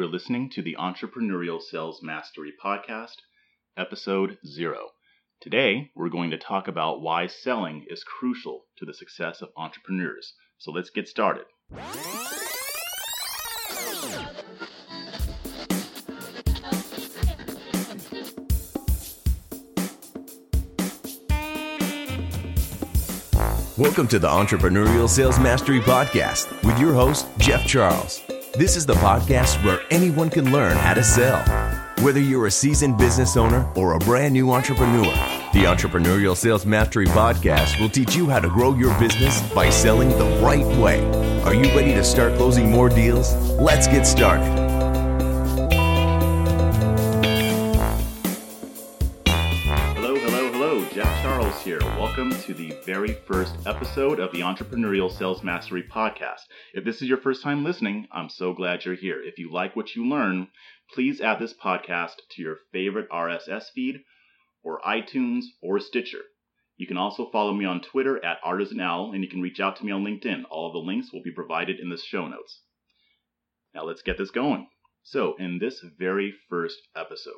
You are listening to the Entrepreneurial Sales Mastery Podcast, Episode 0. Today, we're going to talk about why selling is crucial to the success of entrepreneurs. So let's get started. Welcome to the Entrepreneurial Sales Mastery Podcast with your host, Jeff Charles. This is the podcast where anyone can learn how to sell. Whether you're a seasoned business owner or a brand new entrepreneur, the Entrepreneurial Sales Mastery Podcast will teach you how to grow your business by selling the right way. Are you ready to start closing more deals? Let's get started. Welcome to the very first episode of the Entrepreneurial Sales Mastery Podcast. If this is your first time listening, I'm so glad you're here. If you like what you learn, please add this podcast to your favorite RSS feed or iTunes or Stitcher. You can also follow me on Twitter at ArtisanOwl, and you can reach out to me on LinkedIn. All of the links will be provided in the show notes. Now let's get this going. So, in this very first episode,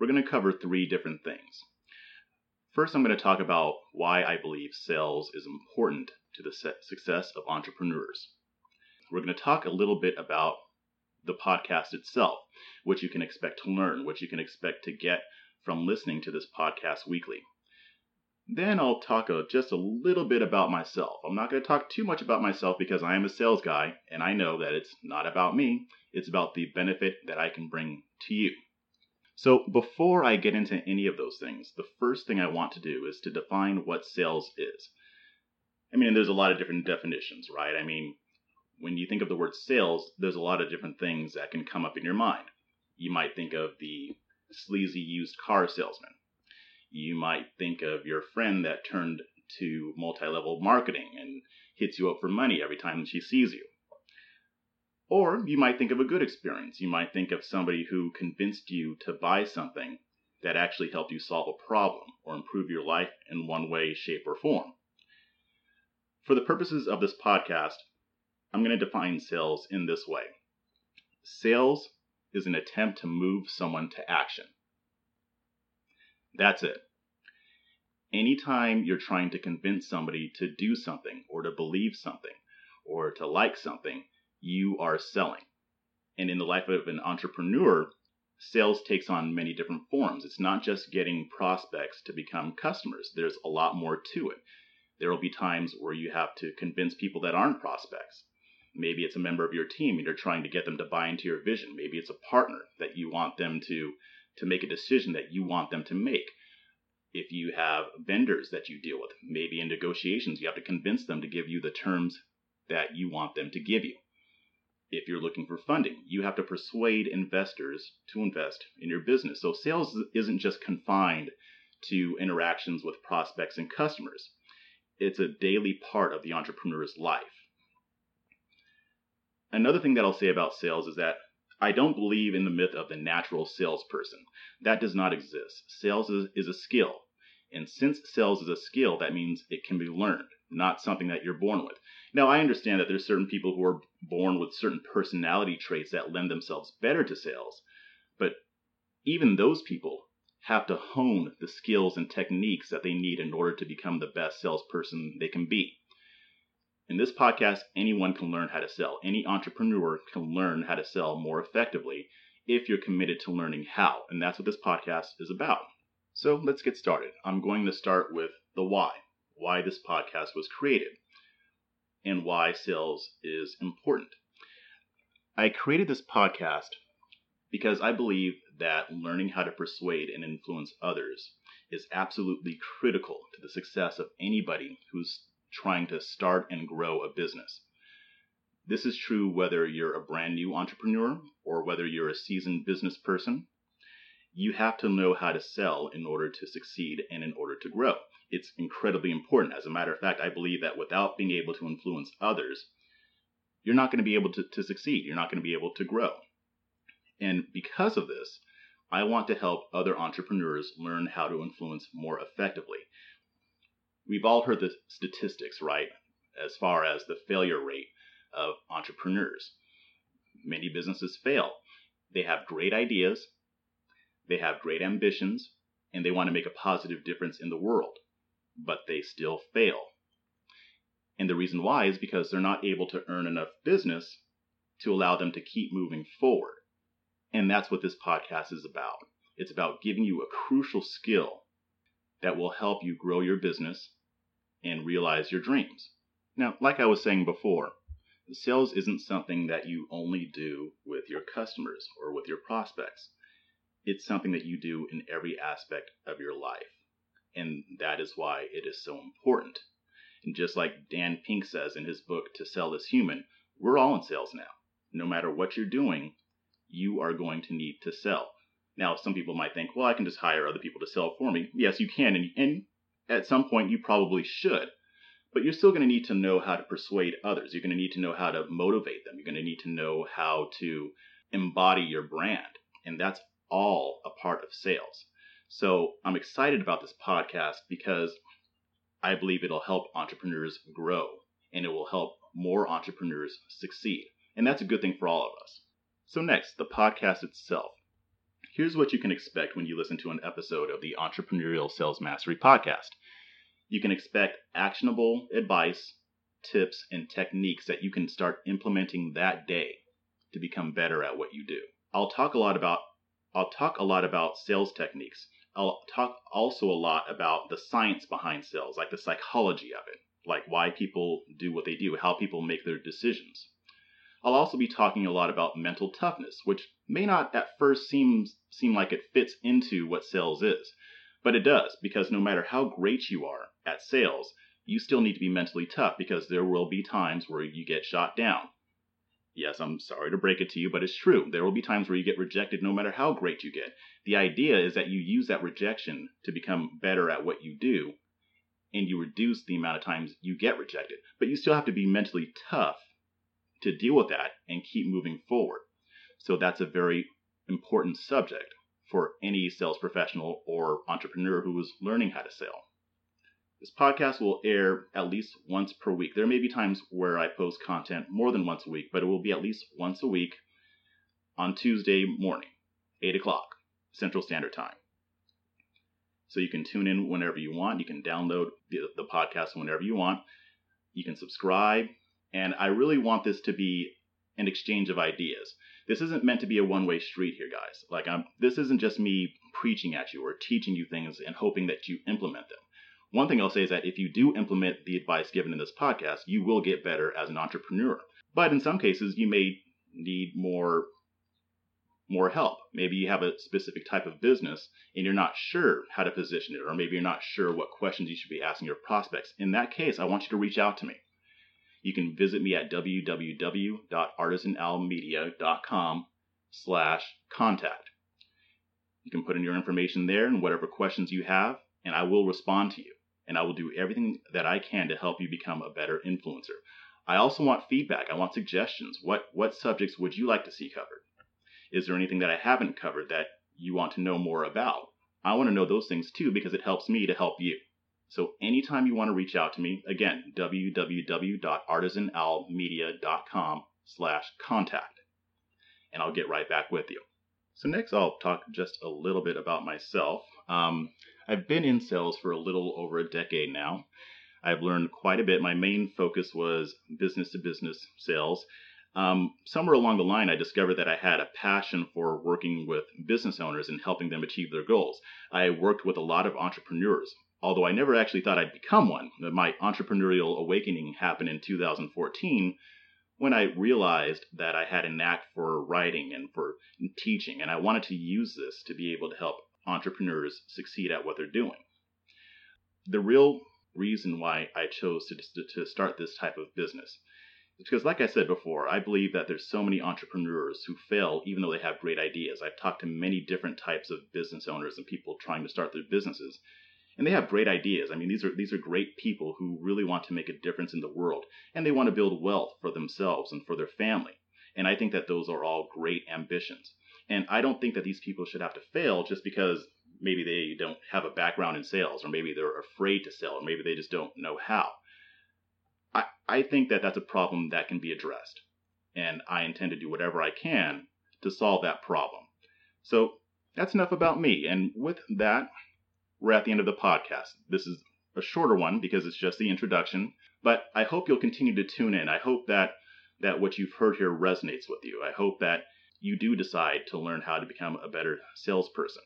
we're going to cover three different things. First, I'm going to talk about why I believe sales is important to the success of entrepreneurs. We're going to talk a little bit about the podcast itself, what you can expect to learn, what you can expect to get from listening to this podcast weekly. Then I'll talk a, just a little bit about myself. I'm not going to talk too much about myself because I am a sales guy and I know that it's not about me, it's about the benefit that I can bring to you. So before I get into any of those things, the first thing I want to do is to define what sales is. I mean, there's a lot of different definitions, right? I mean, when you think of the word sales, there's a lot of different things that can come up in your mind. You might think of the sleazy used car salesman. You might think of your friend that turned to multi level marketing and hits you up for money every time she sees you. Or you might think of a good experience. You might think of somebody who convinced you to buy something that actually helped you solve a problem or improve your life in one way, shape, or form. For the purposes of this podcast, I'm going to define sales in this way sales is an attempt to move someone to action. That's it. Anytime you're trying to convince somebody to do something or to believe something or to like something, you are selling. And in the life of an entrepreneur, sales takes on many different forms. It's not just getting prospects to become customers, there's a lot more to it. There will be times where you have to convince people that aren't prospects. Maybe it's a member of your team and you're trying to get them to buy into your vision. Maybe it's a partner that you want them to, to make a decision that you want them to make. If you have vendors that you deal with, maybe in negotiations, you have to convince them to give you the terms that you want them to give you if you're looking for funding. You have to persuade investors to invest in your business. So sales isn't just confined to interactions with prospects and customers. It's a daily part of the entrepreneur's life. Another thing that I'll say about sales is that I don't believe in the myth of the natural salesperson. That does not exist. Sales is, is a skill. And since sales is a skill, that means it can be learned, not something that you're born with. Now, I understand that there's certain people who are born with certain personality traits that lend themselves better to sales, but even those people have to hone the skills and techniques that they need in order to become the best salesperson they can be. In this podcast, anyone can learn how to sell. Any entrepreneur can learn how to sell more effectively if you're committed to learning how. And that's what this podcast is about. So let's get started. I'm going to start with the why, why this podcast was created and why sales is important. I created this podcast because I believe that learning how to persuade and influence others is absolutely critical to the success of anybody who's trying to start and grow a business. This is true whether you're a brand new entrepreneur or whether you're a seasoned business person. You have to know how to sell in order to succeed and in order to grow it's incredibly important. As a matter of fact, I believe that without being able to influence others, you're not going to be able to, to succeed. You're not going to be able to grow. And because of this, I want to help other entrepreneurs learn how to influence more effectively. We've all heard the statistics, right, as far as the failure rate of entrepreneurs. Many businesses fail. they have great ideas, they have great ambitions, and they want to make a positive difference in the world, but they still fail. And the reason why is because they're not able to earn enough business to allow them to keep moving forward. And that's what this podcast is about. It's about giving you a crucial skill that will help you grow your business and realize your dreams. Now, like I was saying before, sales isn't something that you only do with your customers or with your prospects. It's something that you do in every aspect of your life. And that is why it is so important. And just like Dan Pink says in his book, To Sell is Human, we're all in sales now. No matter what you're doing, you are going to need to sell. Now, some people might think, well, I can just hire other people to sell for me. Yes, you can. And, and at some point, you probably should. But you're still going to need to know how to persuade others. You're going to need to know how to motivate them. You're going to need to know how to embody your brand. And that's all a part of sales. So I'm excited about this podcast because I believe it'll help entrepreneurs grow and it will help more entrepreneurs succeed. And that's a good thing for all of us. So, next, the podcast itself. Here's what you can expect when you listen to an episode of the Entrepreneurial Sales Mastery podcast you can expect actionable advice, tips, and techniques that you can start implementing that day to become better at what you do. I'll talk a lot about I'll talk a lot about sales techniques. I'll talk also a lot about the science behind sales, like the psychology of it, like why people do what they do, how people make their decisions. I'll also be talking a lot about mental toughness, which may not at first seem seem like it fits into what sales is, but it does, because no matter how great you are at sales, you still need to be mentally tough because there will be times where you get shot down. Yes, I'm sorry to break it to you, but it's true. There will be times where you get rejected no matter how great you get. The idea is that you use that rejection to become better at what you do, and you reduce the amount of times you get rejected. But you still have to be mentally tough to deal with that and keep moving forward. So that's a very important subject for any sales professional or entrepreneur who is learning how to sell. This podcast will air at least once per week. There may be times where I post content more than once a week, but it will be at least once a week on Tuesday morning, 8 o'clock Central Standard Time. So you can tune in whenever you want. You can download the, the podcast whenever you want. You can subscribe. And I really want this to be an exchange of ideas. This isn't meant to be a one-way street here, guys. Like I'm this isn't just me preaching at you or teaching you things and hoping that you implement them. One thing I'll say is that if you do implement the advice given in this podcast, you will get better as an entrepreneur. But in some cases, you may need more more help. Maybe you have a specific type of business and you're not sure how to position it, or maybe you're not sure what questions you should be asking your prospects. In that case, I want you to reach out to me you can visit me at www.artisanowlmedia.com slash contact. You can put in your information there and whatever questions you have, and I will respond to you. And I will do everything that I can to help you become a better influencer. I also want feedback. I want suggestions. What what subjects would you like to see covered? Is there anything that I haven't covered that you want to know more about? I want to know those things too because it helps me to help you. So anytime you want to reach out to me, again, www.artisanowlmedia.com slash contact. And I'll get right back with you. So next I'll talk just a little bit about myself. Um, I've been in sales for a little over a decade now. I've learned quite a bit. My main focus was business to business sales. Um, somewhere along the line, I discovered that I had a passion for working with business owners and helping them achieve their goals. I worked with a lot of entrepreneurs, although I never actually thought I'd become one. My entrepreneurial awakening happened in 2014 when I realized that I had a knack for writing and for teaching, and I wanted to use this to be able to help entrepreneurs succeed at what they're doing. The real reason why I chose to, to start this type of business is because, like I said before, I believe that there's so many entrepreneurs who fail even though they have great ideas. I've talked to many different types of business owners and people trying to start their businesses, and they have great ideas. I mean, these are these are great people who really want to make a difference in the world, and they want to build wealth for themselves and for their family. And I think that those are all great ambitions. And I don't think that these people should have to fail just because maybe they don't have a background in sales, or maybe they're afraid to sell, or maybe they just don't know how. I, I think that that's a problem that can be addressed. And I intend to do whatever I can to solve that problem. So that's enough about me. And with that, we're at the end of the podcast. This is a shorter one because it's just the introduction, but I hope you'll continue to tune in. I hope that that what you've heard here resonates with you. I hope that you do decide to learn how to become a better salesperson.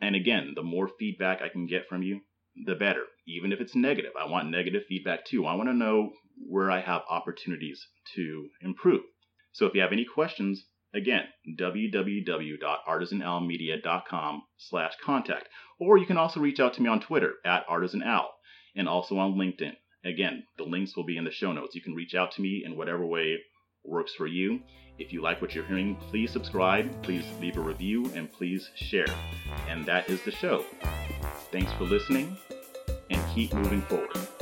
And again, the more feedback I can get from you, the better. Even if it's negative, I want negative feedback too. I want to know where I have opportunities to improve. So if you have any questions, again, www.artisanowlmedia.com slash contact. Or you can also reach out to me on Twitter at ArtisanOwl and also on LinkedIn. Again, the links will be in the show notes. You can reach out to me in whatever way works for you. If you like what you're hearing, please subscribe, please leave a review, and please share. And that is the show. Thanks for listening, and keep moving forward.